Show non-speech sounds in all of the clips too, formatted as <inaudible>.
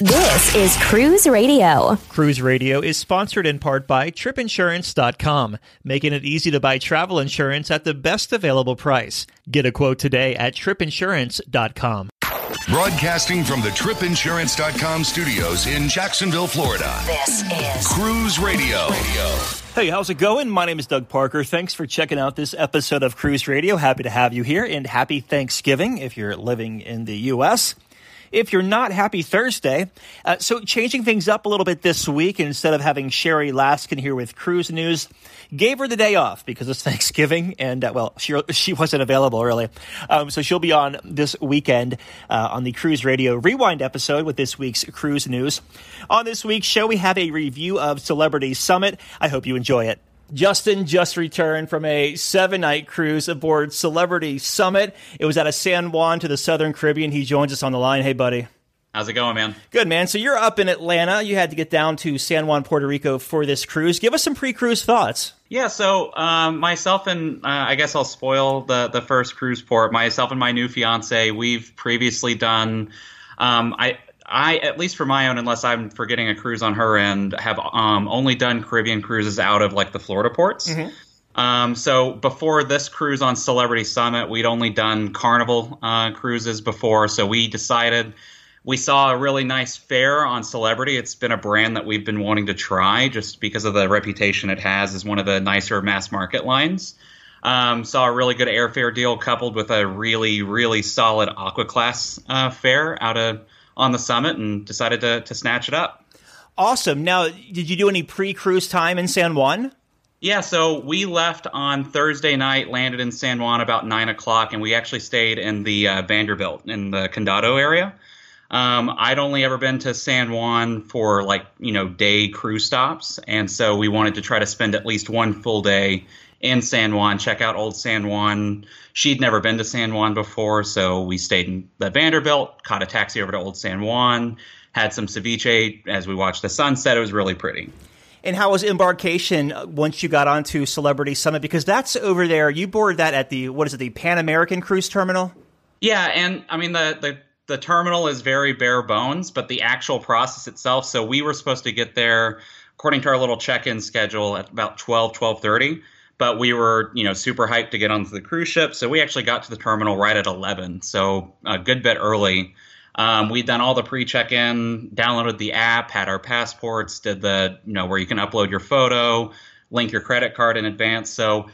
This is Cruise Radio. Cruise Radio is sponsored in part by tripinsurance.com, making it easy to buy travel insurance at the best available price. Get a quote today at tripinsurance.com. Broadcasting from the tripinsurance.com studios in Jacksonville, Florida. This is Cruise Radio. Hey, how's it going? My name is Doug Parker. Thanks for checking out this episode of Cruise Radio. Happy to have you here and happy Thanksgiving if you're living in the U.S. If you're not, happy Thursday. Uh, so, changing things up a little bit this week, instead of having Sherry Laskin here with cruise news, gave her the day off because it's <laughs> Thanksgiving, and uh, well, she she wasn't available really, um, so she'll be on this weekend uh, on the Cruise Radio Rewind episode with this week's cruise news. On this week's show, we have a review of Celebrity Summit. I hope you enjoy it. Justin just returned from a seven night cruise aboard Celebrity Summit. It was out of San Juan to the Southern Caribbean. He joins us on the line. Hey, buddy. How's it going, man? Good, man. So you're up in Atlanta. You had to get down to San Juan, Puerto Rico for this cruise. Give us some pre cruise thoughts. Yeah, so um, myself and uh, I guess I'll spoil the the first cruise port. Myself and my new fiance, we've previously done. Um, I I, at least for my own, unless I'm forgetting a cruise on her end, have um, only done Caribbean cruises out of like the Florida ports. Mm-hmm. Um, so before this cruise on Celebrity Summit, we'd only done Carnival uh, cruises before. So we decided we saw a really nice fare on Celebrity. It's been a brand that we've been wanting to try just because of the reputation it has as one of the nicer mass market lines. Um, saw a really good airfare deal coupled with a really, really solid Aqua Class uh, fare out of on the summit and decided to, to snatch it up. Awesome. Now, did you do any pre cruise time in San Juan? Yeah, so we left on Thursday night, landed in San Juan about nine o'clock, and we actually stayed in the uh, Vanderbilt in the Condado area. Um, I'd only ever been to San Juan for like you know day cruise stops, and so we wanted to try to spend at least one full day in San Juan, check out old San Juan. She'd never been to San Juan before, so we stayed in the Vanderbilt, caught a taxi over to old San Juan, had some ceviche as we watched the sunset. It was really pretty. And how was embarkation once you got onto Celebrity Summit? Because that's over there. You boarded that at the what is it, the Pan American Cruise Terminal? Yeah, and I mean the the the terminal is very bare bones, but the actual process itself. So we were supposed to get there according to our little check-in schedule at about 12 12:30 but we were you know super hyped to get onto the cruise ship. So we actually got to the terminal right at 11 so a good bit early. Um, we'd done all the pre-check-in downloaded the app had our passports did the you know where you can upload your photo link your credit card in advance. So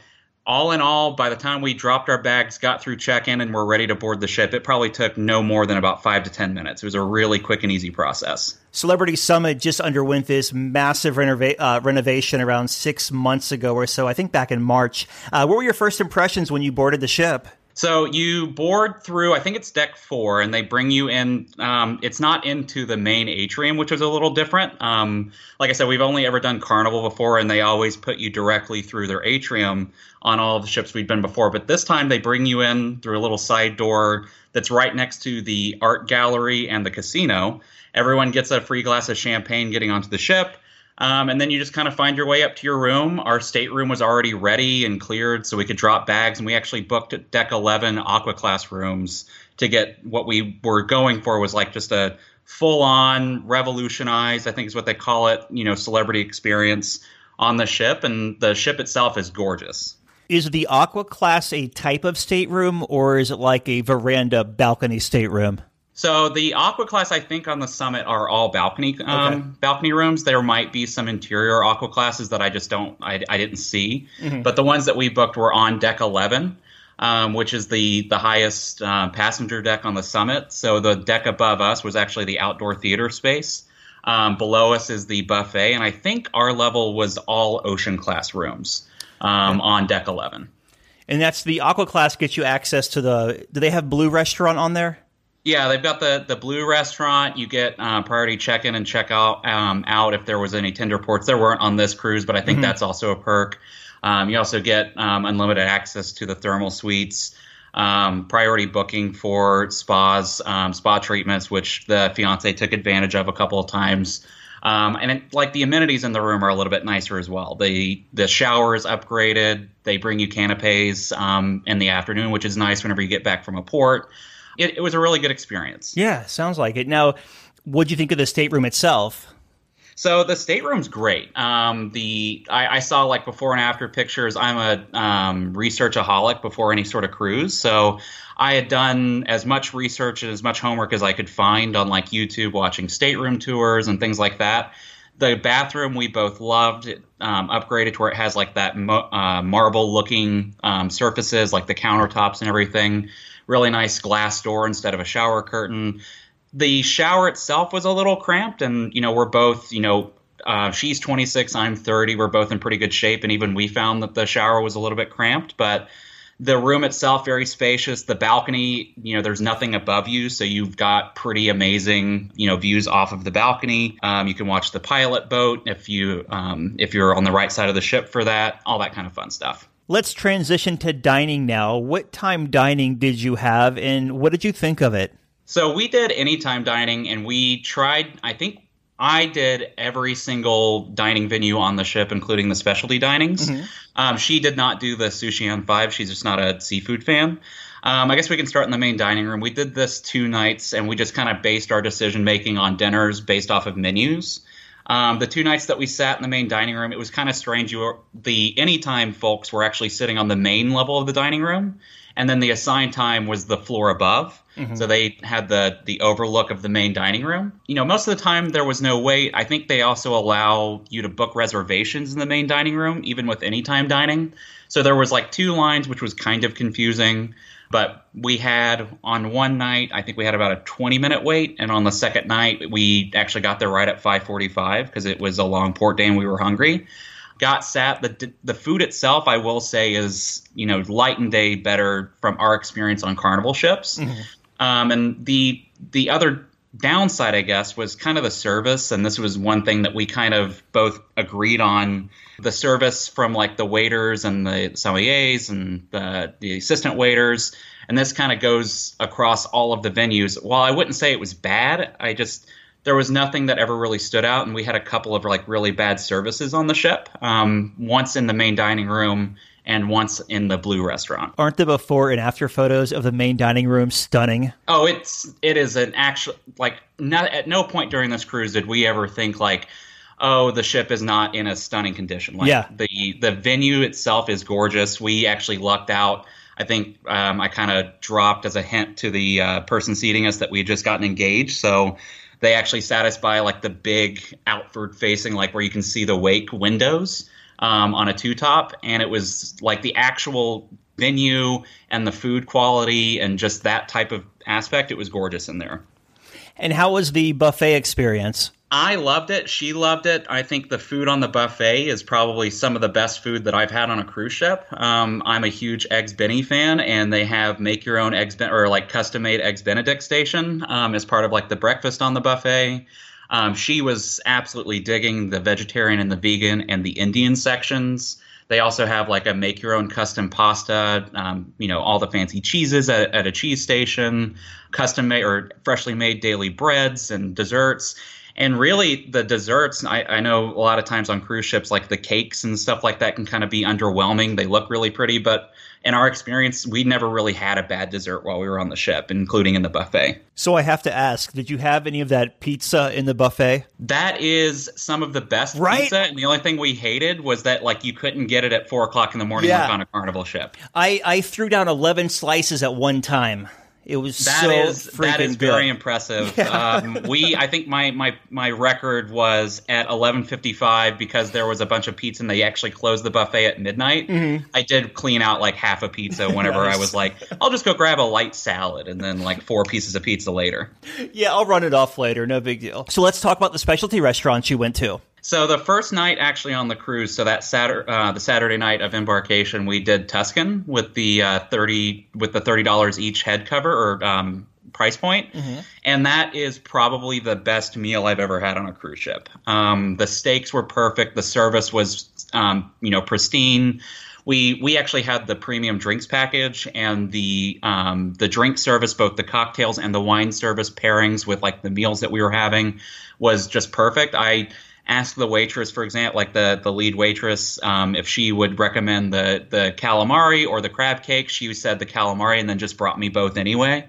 all in all, by the time we dropped our bags, got through check in, and were ready to board the ship, it probably took no more than about five to 10 minutes. It was a really quick and easy process. Celebrity Summit just underwent this massive renova- uh, renovation around six months ago or so, I think back in March. Uh, what were your first impressions when you boarded the ship? So you board through, I think it's deck four, and they bring you in. Um, it's not into the main atrium, which is a little different. Um, like I said, we've only ever done Carnival before, and they always put you directly through their atrium on all the ships we've been before. But this time they bring you in through a little side door that's right next to the art gallery and the casino. Everyone gets a free glass of champagne getting onto the ship. Um, and then you just kind of find your way up to your room. Our stateroom was already ready and cleared, so we could drop bags. And we actually booked deck 11 Aqua Class rooms to get what we were going for was like just a full on revolutionized, I think is what they call it, you know, celebrity experience on the ship. And the ship itself is gorgeous. Is the Aqua Class a type of stateroom, or is it like a veranda balcony stateroom? So the Aqua class, I think, on the summit are all balcony um, okay. balcony rooms. There might be some interior Aqua classes that I just don't, I, I didn't see. Mm-hmm. But the ones that we booked were on deck eleven, um, which is the the highest uh, passenger deck on the summit. So the deck above us was actually the outdoor theater space. Um, below us is the buffet, and I think our level was all ocean class rooms um, on deck eleven. And that's the Aqua class gets you access to the. Do they have Blue Restaurant on there? Yeah, they've got the the blue restaurant. You get uh, priority check in and check out um, out if there was any tender ports. There weren't on this cruise, but I think that's also a perk. Um, you also get um, unlimited access to the thermal suites, um, priority booking for spas, um, spa treatments, which the fiance took advantage of a couple of times. Um, and it, like the amenities in the room are a little bit nicer as well. The the shower is upgraded. They bring you canapes um, in the afternoon, which is nice whenever you get back from a port. It, it was a really good experience. Yeah, sounds like it. Now, what do you think of the stateroom itself? So the stateroom's great. Um, the I, I, saw like before and after pictures. I'm a um, researchaholic before any sort of cruise, so I had done as much research and as much homework as I could find on like YouTube, watching stateroom tours and things like that. The bathroom we both loved, um, upgraded to where it has like that mo- uh, marble looking um, surfaces, like the countertops and everything. Really nice glass door instead of a shower curtain the shower itself was a little cramped, and you know we're both you know uh, she's 26, I'm 30. We're both in pretty good shape, and even we found that the shower was a little bit cramped, but the room itself very spacious. The balcony, you know, there's nothing above you, so you've got pretty amazing, you know, views off of the balcony. Um, you can watch the pilot boat if you um, if you're on the right side of the ship for that. All that kind of fun stuff. Let's transition to dining now. What time dining did you have, and what did you think of it? So we did anytime dining, and we tried. I think I did every single dining venue on the ship, including the specialty dinings. Mm-hmm. Um, she did not do the sushi on five. She's just not a seafood fan. Um, I guess we can start in the main dining room. We did this two nights, and we just kind of based our decision making on dinners based off of menus. Um, the two nights that we sat in the main dining room, it was kind of strange. You were, the anytime folks were actually sitting on the main level of the dining room, and then the assigned time was the floor above. Mm-hmm. So they had the the overlook of the main dining room. You know, most of the time there was no wait. I think they also allow you to book reservations in the main dining room, even with anytime dining. So there was like two lines, which was kind of confusing. But we had on one night, I think we had about a 20 minute wait, and on the second night, we actually got there right at 5:45 because it was a long port day and we were hungry got sat. The the food itself, I will say, is you know light and day better from our experience on Carnival ships. Mm-hmm. Um, and the the other downside, I guess, was kind of the service, and this was one thing that we kind of both agreed on. The service from like the waiters and the sommeliers and the the assistant waiters, and this kind of goes across all of the venues. While I wouldn't say it was bad, I just there was nothing that ever really stood out, and we had a couple of like really bad services on the ship. Um, once in the main dining room, and once in the blue restaurant. Aren't the before and after photos of the main dining room stunning? Oh, it's it is an actual like not at no point during this cruise did we ever think like oh the ship is not in a stunning condition. Like yeah. the the venue itself is gorgeous. We actually lucked out. I think um, I kind of dropped as a hint to the uh, person seating us that we had just gotten engaged. So they actually satisfy like the big outward facing, like where you can see the wake windows um, on a two top, and it was like the actual venue and the food quality and just that type of aspect. It was gorgeous in there. And how was the buffet experience? I loved it. She loved it. I think the food on the buffet is probably some of the best food that I've had on a cruise ship. Um, I'm a huge Eggs Benny fan, and they have make your own eggs ben- or like custom made Eggs Benedict station um, as part of like the breakfast on the buffet. Um, she was absolutely digging the vegetarian and the vegan and the Indian sections. They also have like a make your own custom pasta, um, you know, all the fancy cheeses at, at a cheese station, custom made or freshly made daily breads and desserts. And really, the desserts, I, I, know a lot of times on cruise ships, like the cakes and stuff like that can kind of be underwhelming. They look really pretty, but in our experience, we never really had a bad dessert while we were on the ship, including in the buffet. So I have to ask, did you have any of that pizza in the buffet? That is some of the best right? pizza. And the only thing we hated was that like you couldn't get it at four o'clock in the morning yeah. like on a carnival ship. I, I threw down 11 slices at one time. It was that so is, that is good. very impressive. <laughs> Yeah. Um, we I think my my my record was at 11:55 because there was a bunch of pizza and they actually closed the buffet at midnight. Mm-hmm. I did clean out like half a pizza <laughs> whenever nice. I was like, I'll just go grab a light salad and then like four pieces of pizza later. Yeah, I'll run it off later. No big deal. So let's talk about the specialty restaurants you went to. So the first night actually on the cruise, so that Saturday, uh, the Saturday night of embarkation, we did Tuscan with the uh, thirty with the thirty dollars each head cover or um, price point. and that is probably the best meal I've ever had on a cruise ship. Um, the steaks were perfect. The service was, um, you know, pristine. We we actually had the premium drinks package and the um, the drink service, both the cocktails and the wine service pairings with like the meals that we were having, was just perfect. I asked the waitress, for example, like the the lead waitress, um, if she would recommend the the calamari or the crab cake. She said the calamari, and then just brought me both anyway.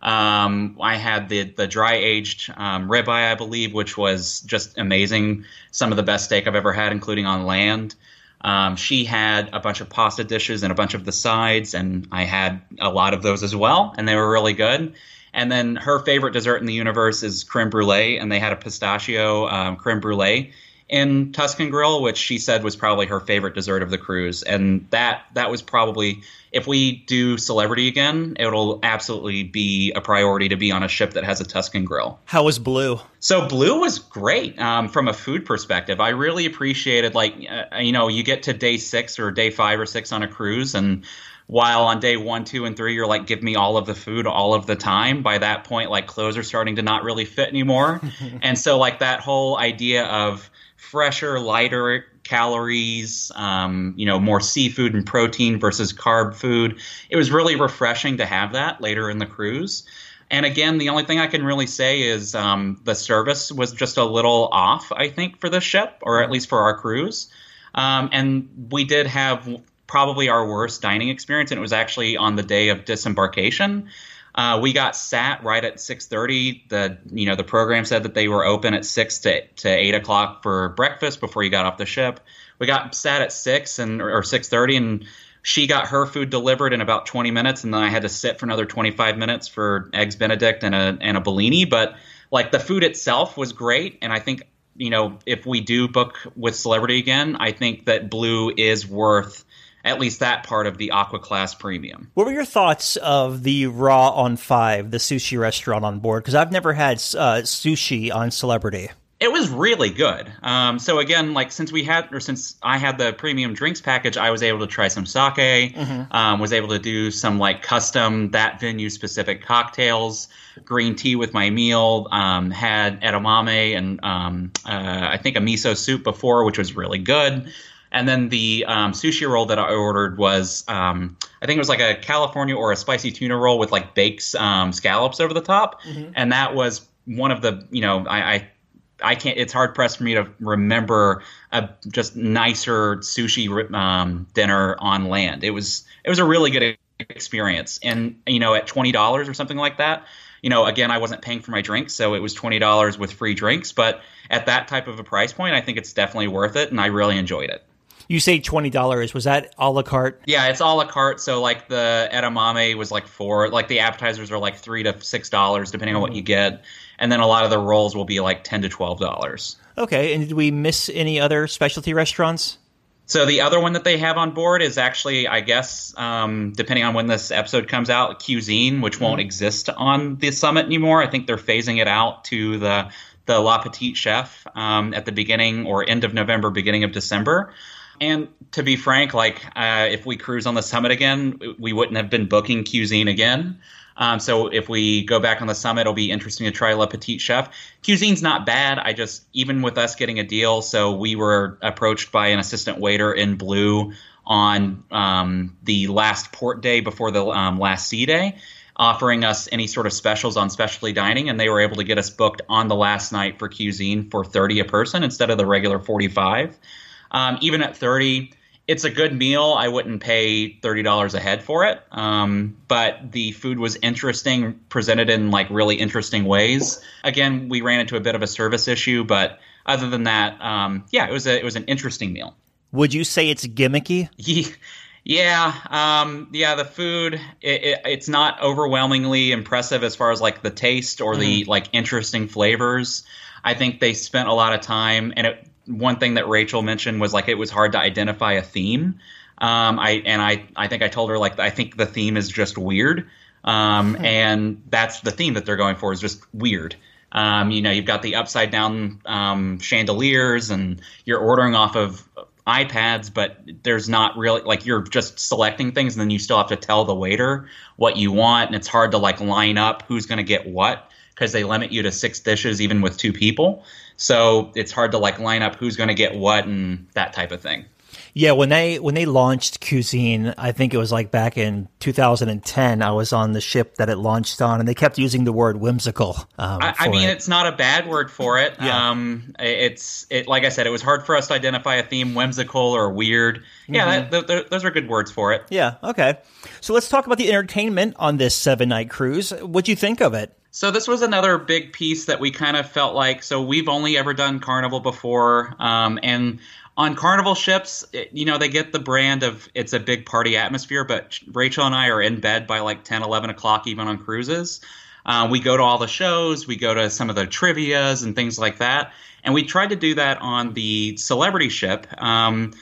Um, I had the the dry aged um, ribeye, I believe, which was just amazing. Some of the best steak I've ever had, including on land. Um, she had a bunch of pasta dishes and a bunch of the sides, and I had a lot of those as well, and they were really good. And then her favorite dessert in the universe is creme brulee, and they had a pistachio um, creme brulee in Tuscan Grill, which she said was probably her favorite dessert of the cruise. And that that was probably if we do Celebrity again, it'll absolutely be a priority to be on a ship that has a Tuscan Grill. How was Blue? So Blue was great um, from a food perspective. I really appreciated like uh, you know you get to day six or day five or six on a cruise and while on day one, two, and three, you're like, give me all of the food all of the time. By that point, like clothes are starting to not really fit anymore. <laughs> and so, like, that whole idea of fresher, lighter calories, um, you know, more seafood and protein versus carb food, it was really refreshing to have that later in the cruise. And again, the only thing I can really say is um, the service was just a little off, I think, for the ship, or at least for our cruise. Um, and we did have probably our worst dining experience, and it was actually on the day of disembarkation. Uh, we got sat right at 6:30. The you know the program said that they were open at six to to eight o'clock for breakfast before you got off the ship. We got sat at six and or 6:30, and she got her food delivered in about 20 minutes, and then I had to sit for another 25 minutes for eggs Benedict and a and a Bellini. But like the food itself was great, and I think you know if we do book with Celebrity again, I think that Blue is worth at least that part of the Aqua Class Premium. What were your thoughts of the Raw on Five, the sushi restaurant on board? Because I've never had uh, sushi on Celebrity. It was really good. Um, so again, like since we had, or since I had the premium drinks package, I was able to try some sake. Mm-hmm. Um, was able to do some like custom that venue specific cocktails, green tea with my meal. Um, had edamame and um, uh, I think a miso soup before, which was really good. And then the um, sushi roll that I ordered was, um, I think it was like a California or a spicy tuna roll with like baked um, scallops over the top, mm-hmm. and that was one of the, you know, I, I, I can't. It's hard pressed for me to remember a just nicer sushi um, dinner on land. It was, it was a really good experience, and you know, at twenty dollars or something like that. You know, again, I wasn't paying for my drinks, so it was twenty dollars with free drinks. But at that type of a price point, I think it's definitely worth it, and I really enjoyed it. You say twenty dollars. Was that a la carte? Yeah, it's a la carte. So like the edamame was like four. Like the appetizers are like three to six dollars depending on what you get, and then a lot of the rolls will be like ten to twelve dollars. Okay, and did we miss any other specialty restaurants? So the other one that they have on board is actually, I guess, um, depending on when this episode comes out, Cuisine, which won't mm-hmm. exist on the summit anymore. I think they're phasing it out to the the Le Petit Chef um, at the beginning or end of November, beginning of December. And to be frank, like uh, if we cruise on the summit again, we wouldn't have been booking Cuisine again. Um, so if we go back on the summit, it'll be interesting to try Le Petit Chef. Cuisine's not bad. I just even with us getting a deal, so we were approached by an assistant waiter in blue on um, the last port day before the um, last sea day, offering us any sort of specials on specialty dining, and they were able to get us booked on the last night for Cuisine for thirty a person instead of the regular forty five. Um, even at 30, it's a good meal. I wouldn't pay $30 a head for it. Um, but the food was interesting, presented in like really interesting ways. Again, we ran into a bit of a service issue, but other than that, um, yeah, it was a, it was an interesting meal. Would you say it's gimmicky? Yeah, um, yeah. The food it, it, it's not overwhelmingly impressive as far as like the taste or mm. the like interesting flavors. I think they spent a lot of time, and it one thing that Rachel mentioned was like it was hard to identify a theme. Um, I and I I think I told her like I think the theme is just weird, um, hmm. and that's the theme that they're going for is just weird. Um, you know, you've got the upside down um, chandeliers, and you're ordering off of iPads, but there's not really like you're just selecting things, and then you still have to tell the waiter what you want, and it's hard to like line up who's going to get what because they limit you to six dishes even with two people. So it's hard to like line up who's going to get what and that type of thing. Yeah, when they when they launched Cuisine, I think it was like back in 2010. I was on the ship that it launched on, and they kept using the word whimsical. Um, I, I, mean, it. it's not a bad word for it. Yeah. Um, it's it like I said, it was hard for us to identify a theme, whimsical or weird. Yeah, Mm-hmm. that, th- th- those are good words for it. Yeah. Okay. So let's talk about the entertainment on this seven night cruise. What do you think of it? So this was another big piece that we kind of felt like. So we've only ever done Carnival before, um, and on Carnival ships, it, you know, they get the brand of it's a big party atmosphere. But Rachel and I are in bed by like 10, 11 o'clock, even on cruises. Uh, we go to all the shows, we go to some of the trivia's and things like that, and we tried to do that on the Celebrity ship. Um,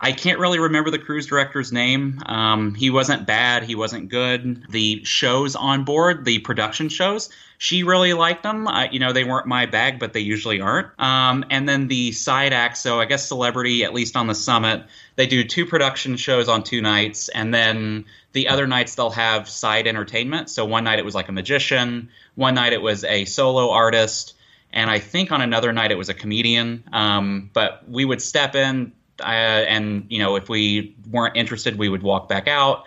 I can't really remember the cruise director's name. Um, he wasn't bad. He wasn't good. The shows on board, the production shows, she really liked them. I, you know, they weren't my bag, but they usually aren't. Um, and then the side acts. So I guess Celebrity, at least on the summit, they do two production shows on two nights, and then the other nights they'll have side entertainment. So one night it was like a magician. One night it was a solo artist. And I think on another night it was a comedian. Um, but we would step in, uh, and you know if we weren't interested we would walk back out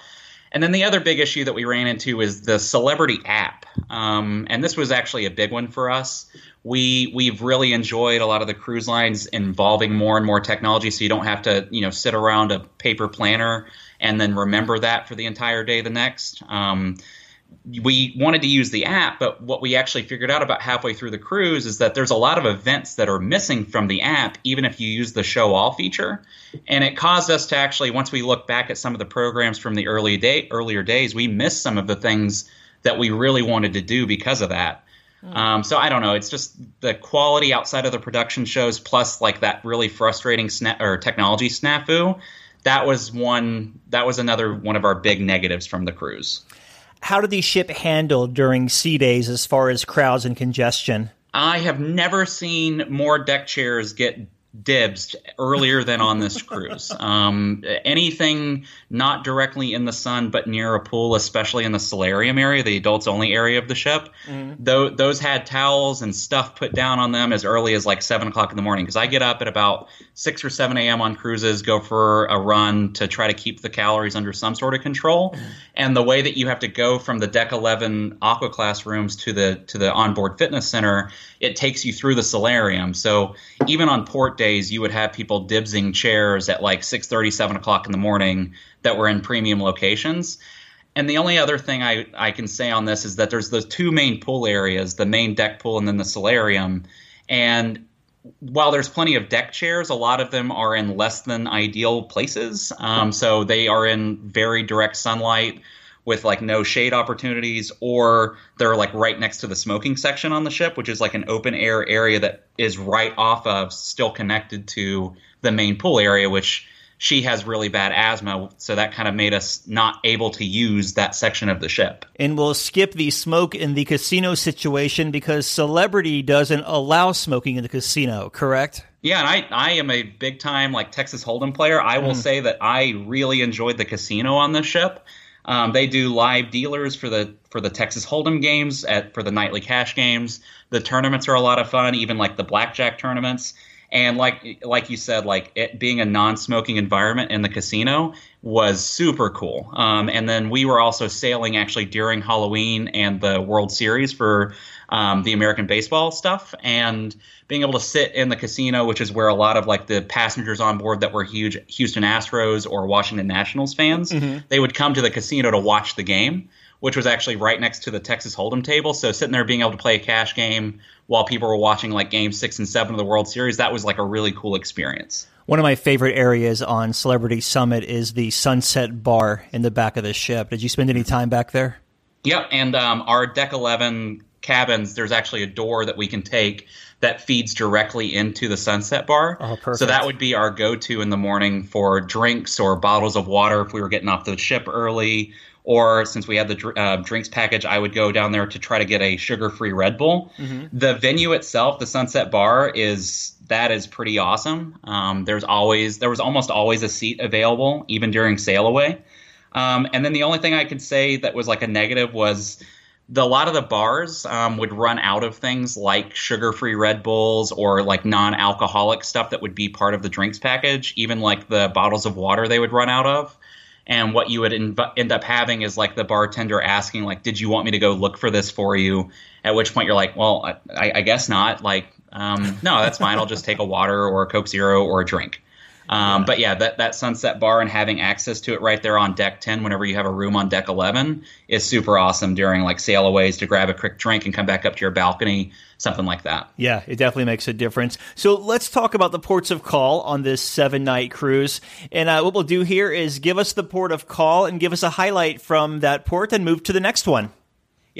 and then the other big issue that we ran into is the celebrity app. Um, and this was actually a big one for us. We we've really enjoyed a lot of the cruise lines involving more and more technology so you don't have to you know sit around a paper planner and then remember that for the entire day the next. Um, we wanted to use the app, but what we actually figured out about halfway through the cruise is that there's a lot of events that are missing from the app, even if you use the show all feature. And it caused us to actually, once we look back at some of the programs from the early day, earlier days, we missed some of the things that we really wanted to do because of that. Um, so I don't know. It's just the quality outside of the production shows, plus like that really frustrating sna- or technology snafu. That was one. That was another one of our big negatives from the cruise. How did the ship handle during sea days as far as crowds and congestion? I have never seen more deck chairs get dibs earlier than on this cruise. <laughs> Um, anything not directly in the sun but near a pool, especially in the solarium area, the adults only area of the ship, tho- those had towels and stuff put down on them as early as like seven o'clock in the morning. Because I get up at about six or seven a.m. on cruises, go for a run to try to keep the calories under some sort of control. And the way that you have to go from the deck eleven aqua class rooms to the to the onboard fitness center, it takes you through the solarium. So even on port days, you would have people dibsing chairs at like 6.30, 7 o'clock in the morning that were in premium locations. And the only other thing I, I can say on this is that there's the two main pool areas, the main deck pool and then the solarium. And while there's plenty of deck chairs, a lot of them are in less than ideal places. Um, so they are in very direct sunlight with like no shade opportunities, or they're like right next to the smoking section on the ship, which is like an open air area that is right off of, still connected to the main pool area, which she has really bad asthma. So that kind of made us not able to use that section of the ship. And we'll skip the smoke in the casino situation because Celebrity doesn't allow smoking in the casino, correct? Yeah, and I, I am a big time like Texas Hold'em player. I will hmm. say that I really enjoyed the casino on this ship. Um, they do live dealers for the for the Texas Hold'em games at for the nightly cash games. The tournaments are a lot of fun, even like the blackjack tournaments. And like like you said, like it being a non-smoking environment in the casino was super cool. Um, and then we were also sailing actually during Halloween and the World Series for um, the American baseball stuff, and being able to sit in the casino, which is where a lot of like the passengers on board that were huge Houston Astros or Washington Nationals fans, they would come to the casino to watch the game which was actually right next to the Texas Hold'em table. So sitting there being able to play a cash game while people were watching like game six and seven of the World Series, that was like a really cool experience. One of my favorite areas on Celebrity Summit is the Sunset Bar in the back of the ship. Did you spend any time back there? Yep, and um, our deck eleven cabins, there's actually a door that we can take that feeds directly into the Sunset Bar. Oh. So that would be our go-to in the morning for drinks or bottles of water if we were getting off the ship early, or since we had the uh, drinks package, I would go down there to try to get a sugar-free Red Bull. The venue itself, the Sunset Bar, is that is pretty awesome. Um, there's always there was almost always a seat available, even during sail away. Um, and then the only thing I could say that was like a negative was the, a lot of the bars um, would run out of things like sugar-free Red Bulls or like non-alcoholic stuff that would be part of the drinks package. Even like the bottles of water they would run out of. And what you would inv- end up having is like the bartender asking, like, "Did you want me to go look for this for you?" At which point you're like, "Well, I, I guess not." Like, um, no, that's fine. I'll just take a water or a Coke Zero or a drink. Um, But yeah, that, that Sunset Bar and having access to it right there on deck 10 whenever you have a room on deck 11 is super awesome during like sailaways to grab a quick drink and come back up to your balcony, something like that. Yeah, it definitely makes a difference. So let's talk about the ports of call on this seven night cruise. And uh, what we'll do here is give us the port of call and give us a highlight from that port and move to the next one.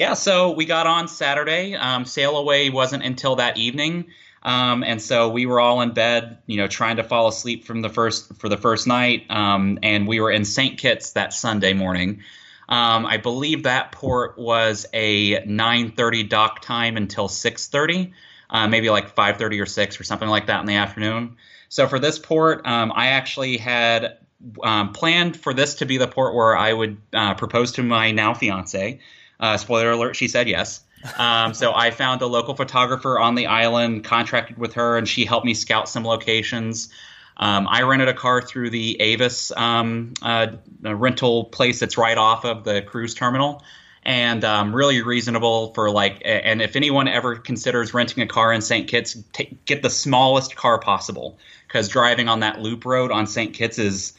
Yeah, so we got on Saturday. Um, sail away wasn't until that evening. Um, and so we were all in bed, you know, trying to fall asleep from the first for the first night. Um, and we were in St. Kitts that Sunday morning. Um, I believe that port was a 9:30 dock time until 6:30, uh, maybe like 5:30 or 6 or something like that in the afternoon. So for this port, um, I actually had um, planned for this to be the port where I would uh, propose to my now fiance. Uh, spoiler alert: she said yes. Um, so I found a local photographer on the island, contracted with her, and she helped me scout some locations. Um, I rented a car through the Avis um, uh, rental place that's right off of the cruise terminal, and um, really reasonable for like. And if anyone ever considers renting a car in St. Kitts, t- get the smallest car possible because driving on that loop road on St. Kitts is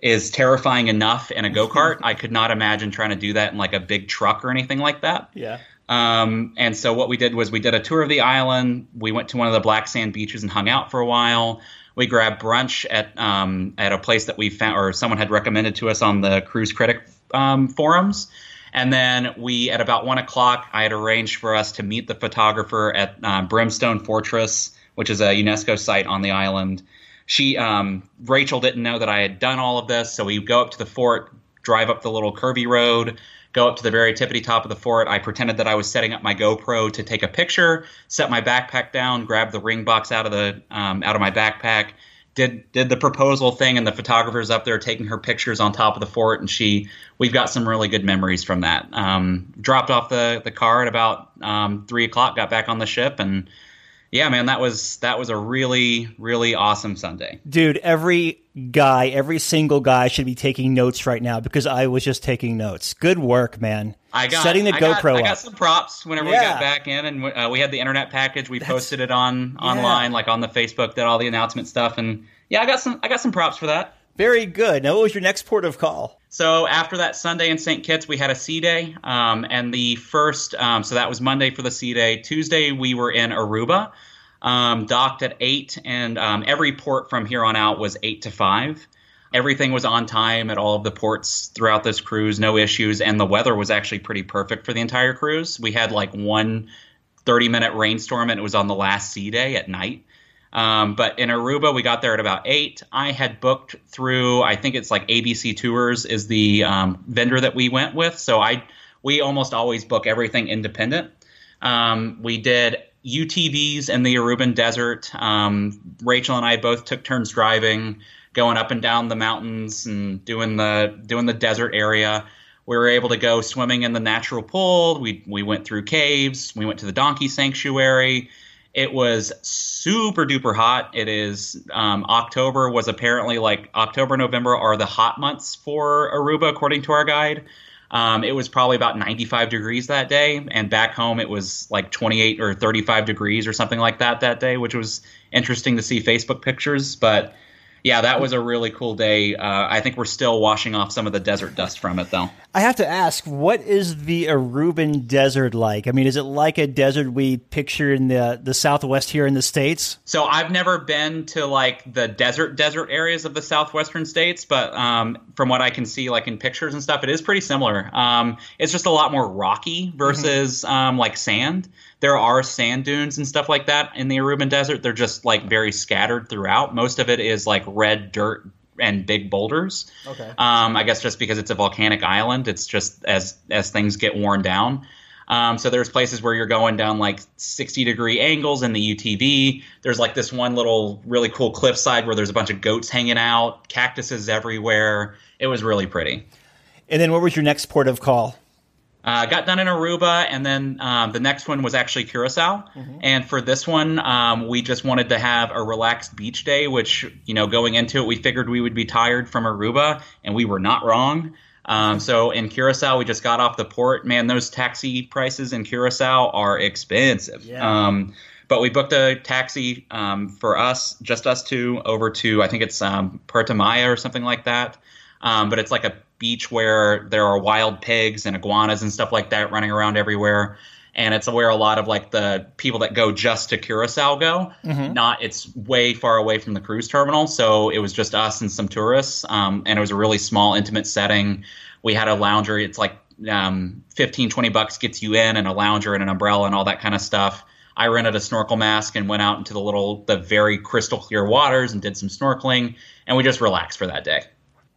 is terrifying enough in a <laughs> go kart. I could not imagine trying to do that in like a big truck or anything like that. Yeah. Um, and so what we did was we did a tour of the island. We went to one of the black sand beaches and hung out for a while. We grabbed brunch at um, at a place that we found or someone had recommended to us on the cruise critic um, forums. And then we, at about one o'clock, I had arranged for us to meet the photographer at uh, Brimstone Fortress, which is a UNESCO site on the island. She, um, Rachel, didn't know that I had done all of this, so we go up to the fort, drive up the little curvy road, go up to the very tippity top of the fort. I pretended that I was setting up my GoPro to take a picture, set my backpack down, grab the ring box out of the um, out of my backpack, did did the proposal thing, and the photographer's up there taking her pictures on top of the fort, and she we've got some really good memories from that. Um, dropped off the the car at about um, three o'clock, got back on the ship, and yeah, man, that was that was a really really awesome Sunday. Dude, every guy, every single guy should be taking notes right now because I was just taking notes. Good work, man. I got setting the I GoPro got, I got some props whenever we got back in, and uh, we had the internet package. We posted it on online, like on the Facebook, did all the announcement stuff, and yeah, I got some I got some props for that. Very good. Now, what was your next port of call? So after that Sunday in St. Kitts, we had a sea day, um, and the first, um, so that was Monday for the sea day. Tuesday we were in Aruba, um, docked at eight, and um, every port from here on out was eight to five. Everything was on time at all of the ports throughout this cruise, no issues, and the weather was actually pretty perfect for the entire cruise. We had like one 30 minute rainstorm, and it was on the last sea day at night. Um, but in Aruba, we got there at about eight. I had booked through, I think it's like ABC Tours is the um, vendor that we went with. So I, we almost always book everything independent. Um, we did UTVs in the Aruban Desert. Um, Rachel and I both took turns driving, going up and down the mountains and doing the doing the desert area. We were able to go swimming in the natural pool. We we went through caves. We went to the donkey sanctuary. It was super duper hot. It is um, October was apparently like October November are the hot months for Aruba according to our guide. Um, it was probably about 95 degrees that day, and back home it was like 28 or 35 degrees or something like that that day, which was interesting to see Facebook pictures. But yeah, that was a really cool day. Uh, I think we're still washing off some of the desert dust from it, though. I have to ask, what is the Aruban desert like? I mean, is it like a desert we picture in the the Southwest here in the states? So I've never been to like the desert desert areas of the southwestern states, but um, from what I can see, like in pictures and stuff, it is pretty similar. Um, it's just a lot more rocky versus um, like sand. There are sand dunes and stuff like that in the Aruban Desert. They're just like very scattered throughout. Most of it is like red dirt and big boulders. Okay. Um, I guess just because it's a volcanic island, it's just as as things get worn down. Um, so there's places where you're going down like 60 degree angles in the UTV. There's like this one little really cool cliffside where there's a bunch of goats hanging out, cactuses everywhere. It was really pretty. And then what was your next port of call? Uh, got done in Aruba, and then um, the next one was actually Curacao. And for this one, um, we just wanted to have a relaxed beach day, which, you know, going into it, we figured we would be tired from Aruba, and we were not wrong. Um, so in Curacao, we just got off the port. Man, those taxi prices in Curacao are expensive. Yeah. Um, but we booked a taxi um, for us, just us two, over to I think it's um, Puerto Maya or something like that. Um, but it's like a beach where there are wild pigs and iguanas and stuff like that running around everywhere. And it's where a lot of like the people that go just to Curacao go. Not it's way far away from the cruise terminal, so it was just us and some tourists. Um, and it was a really small, intimate setting. We had a lounger. It's like um, 15, 20 bucks gets you in, and a lounger and an umbrella and all that kind of stuff. I rented a snorkel mask and went out into the little, the very crystal clear waters and did some snorkeling, and we just relaxed for that day.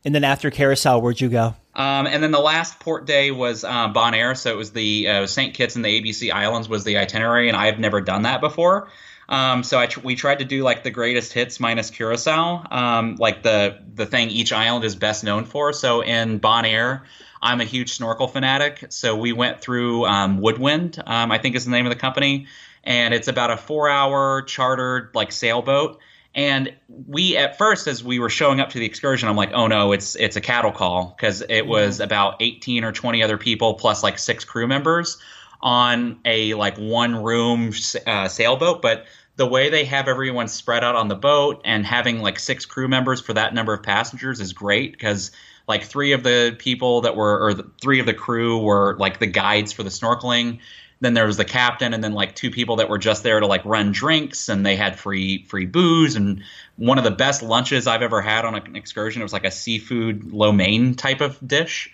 And then after Curacao, where'd you go? Um, and then the last port day was uh, Bonaire, so it was the uh, St. Kitts and the ABC Islands was the itinerary, and I have never done that before. Um, so tr- we tried to do like the greatest hits minus Curacao, um, like the the thing each island is best known for. So in Bonaire, I'm a huge snorkel fanatic, so we went through um, Woodwind, um, I think is the name of the company, and it's about a four hour chartered like sailboat. And we at first, as we were showing up to the excursion, I'm like, oh no, it's it's a cattle call. Because it was about 18 or 20 other people plus like six crew members on a like one room uh, sailboat, but the way they have everyone spread out on the boat and having like six crew members for that number of passengers is great. Because like three of the people that were or the, three of the crew were like the guides for the snorkeling then there was the captain and then like two people that were just there to like run drinks and they had free free booze and one of the best lunches i've ever had on an excursion it was like a seafood lo mein type of dish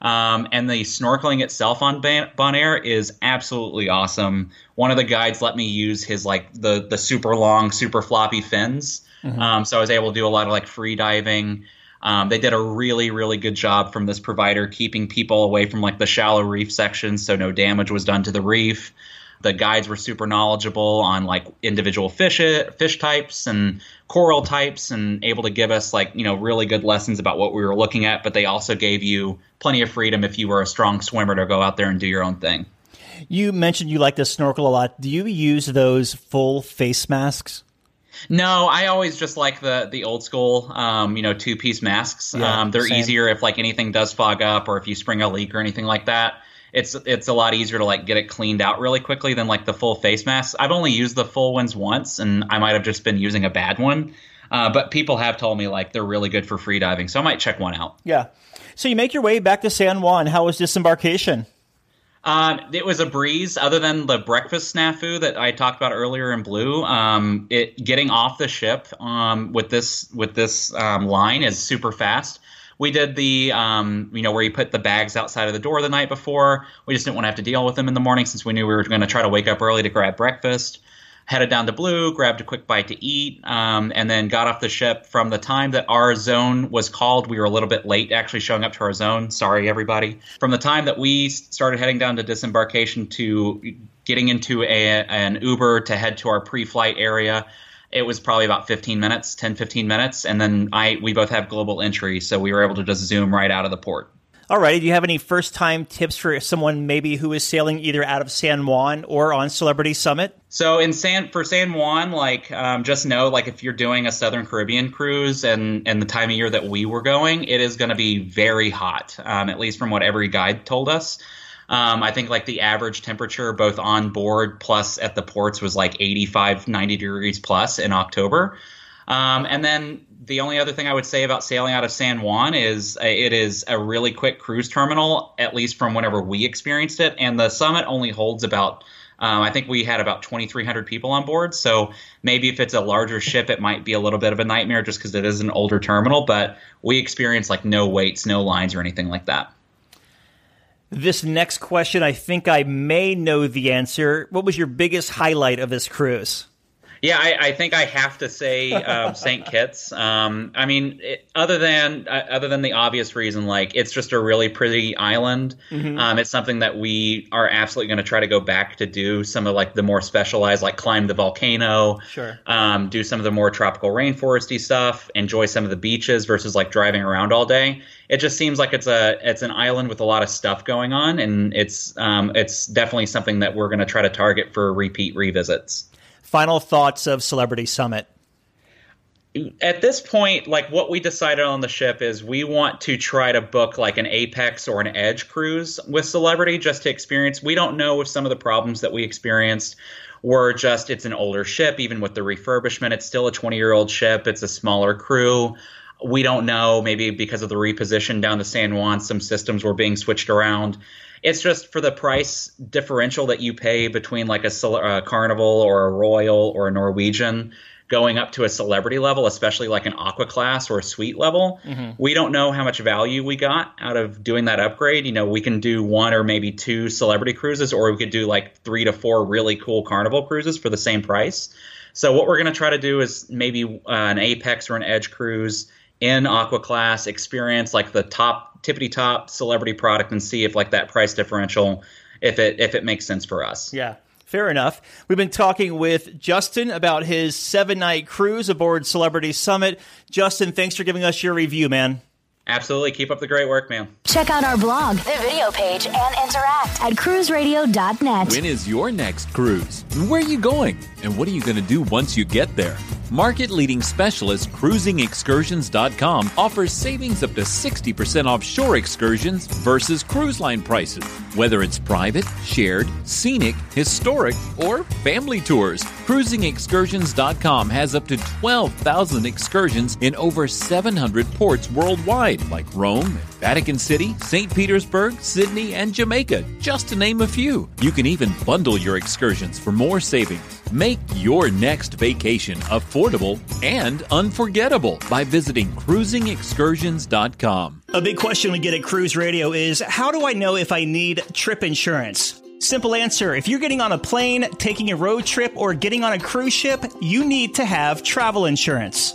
um, and the snorkeling itself on Ban- Bonaire is absolutely awesome. One of the guides let me use his like the the super long, super floppy fins, um, so I was able to do a lot of like free diving. Um, they did a really really good job from this provider keeping people away from like the shallow reef sections, so no damage was done to the reef. The guides were super knowledgeable on like individual fish fish types and coral types and able to give us like you know really good lessons about what we were looking at but they also gave you plenty of freedom if you were a strong swimmer to go out there and do your own thing You mentioned you like to snorkel a lot. Do you use those full face masks? No i always just like the the old school um, you know two piece masks Yeah, um, they're same. easier if like anything does fog up or if you spring a leak or anything like that it's it's a lot easier to like get it cleaned out really quickly than like the full face masks i've only used the full ones once and i might have just been using a bad one uh, but people have told me like they're really good for free diving so i might check one out Yeah. So you make your way back to San Juan. How was disembarkation? Um, it was a breeze, other than the breakfast snafu that I talked about earlier in blue. Um, it getting off the ship um, with this with this um, line is super fast. We did the um, you know where you put the bags outside of the door the night before. We just didn't want to have to deal with them in the morning since we knew we were going to try to wake up early to grab breakfast. Headed down to Blue, grabbed a quick bite to eat, um, and then got off the ship. From the time that our zone was called, we were a little bit late actually showing up to our zone. Sorry, everybody. From the time that we started heading down to disembarkation to getting into a, an Uber to head to our pre-flight area, it was probably about 15 minutes, 10, 15 minutes, and then I we both have global entry, so we were able to just zoom right out of the port. Alrighty, do you have any first time tips for someone maybe who is sailing either out of San Juan or on Celebrity Summit? So in San for San Juan, like um, just know like if you're doing a Southern Caribbean cruise and and the time of year that we were going, it is going to be very hot. Um, at least from what every guide told us. Um, I think like the average temperature both on board plus at the ports was like 85, 90 degrees plus in October. Um, and then the only other thing I would say about sailing out of San Juan is uh, it is a really quick cruise terminal, at least from whenever we experienced it. And the summit only holds about, um, I think we had about 2,300 people on board. So maybe if it's a larger ship, it might be a little bit of a nightmare just because it is an older terminal. But we experienced like no waits, no lines, or anything like that. This next question, I think I may know the answer. What was your biggest highlight of this cruise? Yeah, I, I, think I have to say <laughs> uh, St. Kitts. Um, I mean, it, other than uh, other than the obvious reason, like it's just a really pretty island. Mm-hmm. Um, it's something that we are absolutely going to try to go back to do some of like the more specialized, like climb the volcano, sure, um, do some of the more tropical rainforesty stuff, enjoy some of the beaches versus like driving around all day. It just seems like it's a it's an island with a lot of stuff going on, and it's um, it's definitely something that we're going to try to target for repeat revisits. Final thoughts of Celebrity Summit. At this point, like what we decided on the ship is we want to try to book like an Apex or an Edge cruise with Celebrity just to experience. We don't know if some of the problems that we experienced were just it's an older ship, even with the refurbishment, it's still a 20 year old ship, it's a smaller crew. We don't know, maybe because of the reposition down to San Juan, some systems were being switched around it's just for the price differential that you pay between like a, a Carnival or a Royal or a Norwegian going up to a celebrity level, especially like an aqua class or a suite level. Mm-hmm. We don't know how much value we got out of doing that upgrade. You know, we can do one or maybe two celebrity cruises, or we could do like three to four really cool carnival cruises for the same price. So, what we're going to try to do is maybe uh, an Apex or an Edge cruise in aqua class, experience like the top tippity top celebrity product and see if like that price differential if it if it makes sense for us. Yeah. Fair enough. We've been talking with Justin about his seven night cruise aboard Celebrity Summit. Justin, thanks for giving us your review, man. Absolutely. Keep up the great work, man. Check out our blog, the video page, and interact at cruiseradio.net. When is your next cruise? Where are you going? And what are you going to do once you get there? Market leading specialist cruisingexcursions.com offers savings up to 60% off shore excursions versus cruise line prices. Whether it's private, shared, scenic, historic, or family tours, cruisingexcursions.com has up to 12,000 excursions in over 700 ports worldwide, like Rome, Vatican City, St. Petersburg, Sydney, and Jamaica, just to name a few. You can even bundle your excursions for more savings. Make your next vacation affordable and unforgettable by visiting cruisingexcursions.com. A big question we get at Cruise Radio is how do I know if I need trip insurance? Simple answer. If you're getting on a plane, taking a road trip, or getting on a cruise ship, you need to have travel insurance.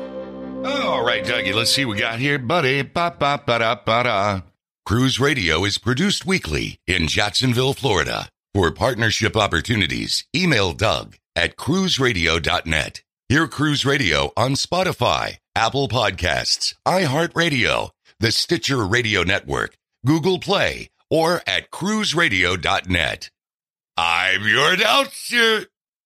All right, Dougie, let's see what we got here, buddy. Ba, ba, ba, da, ba, da. Cruise Radio is produced weekly in Jacksonville, Florida. For partnership opportunities, email Doug at cruiseradio.net. Hear Cruise Radio on Spotify, Apple Podcasts, iHeartRadio, the Stitcher Radio Network, Google Play, or at cruiseradio.net. I'm your announcer.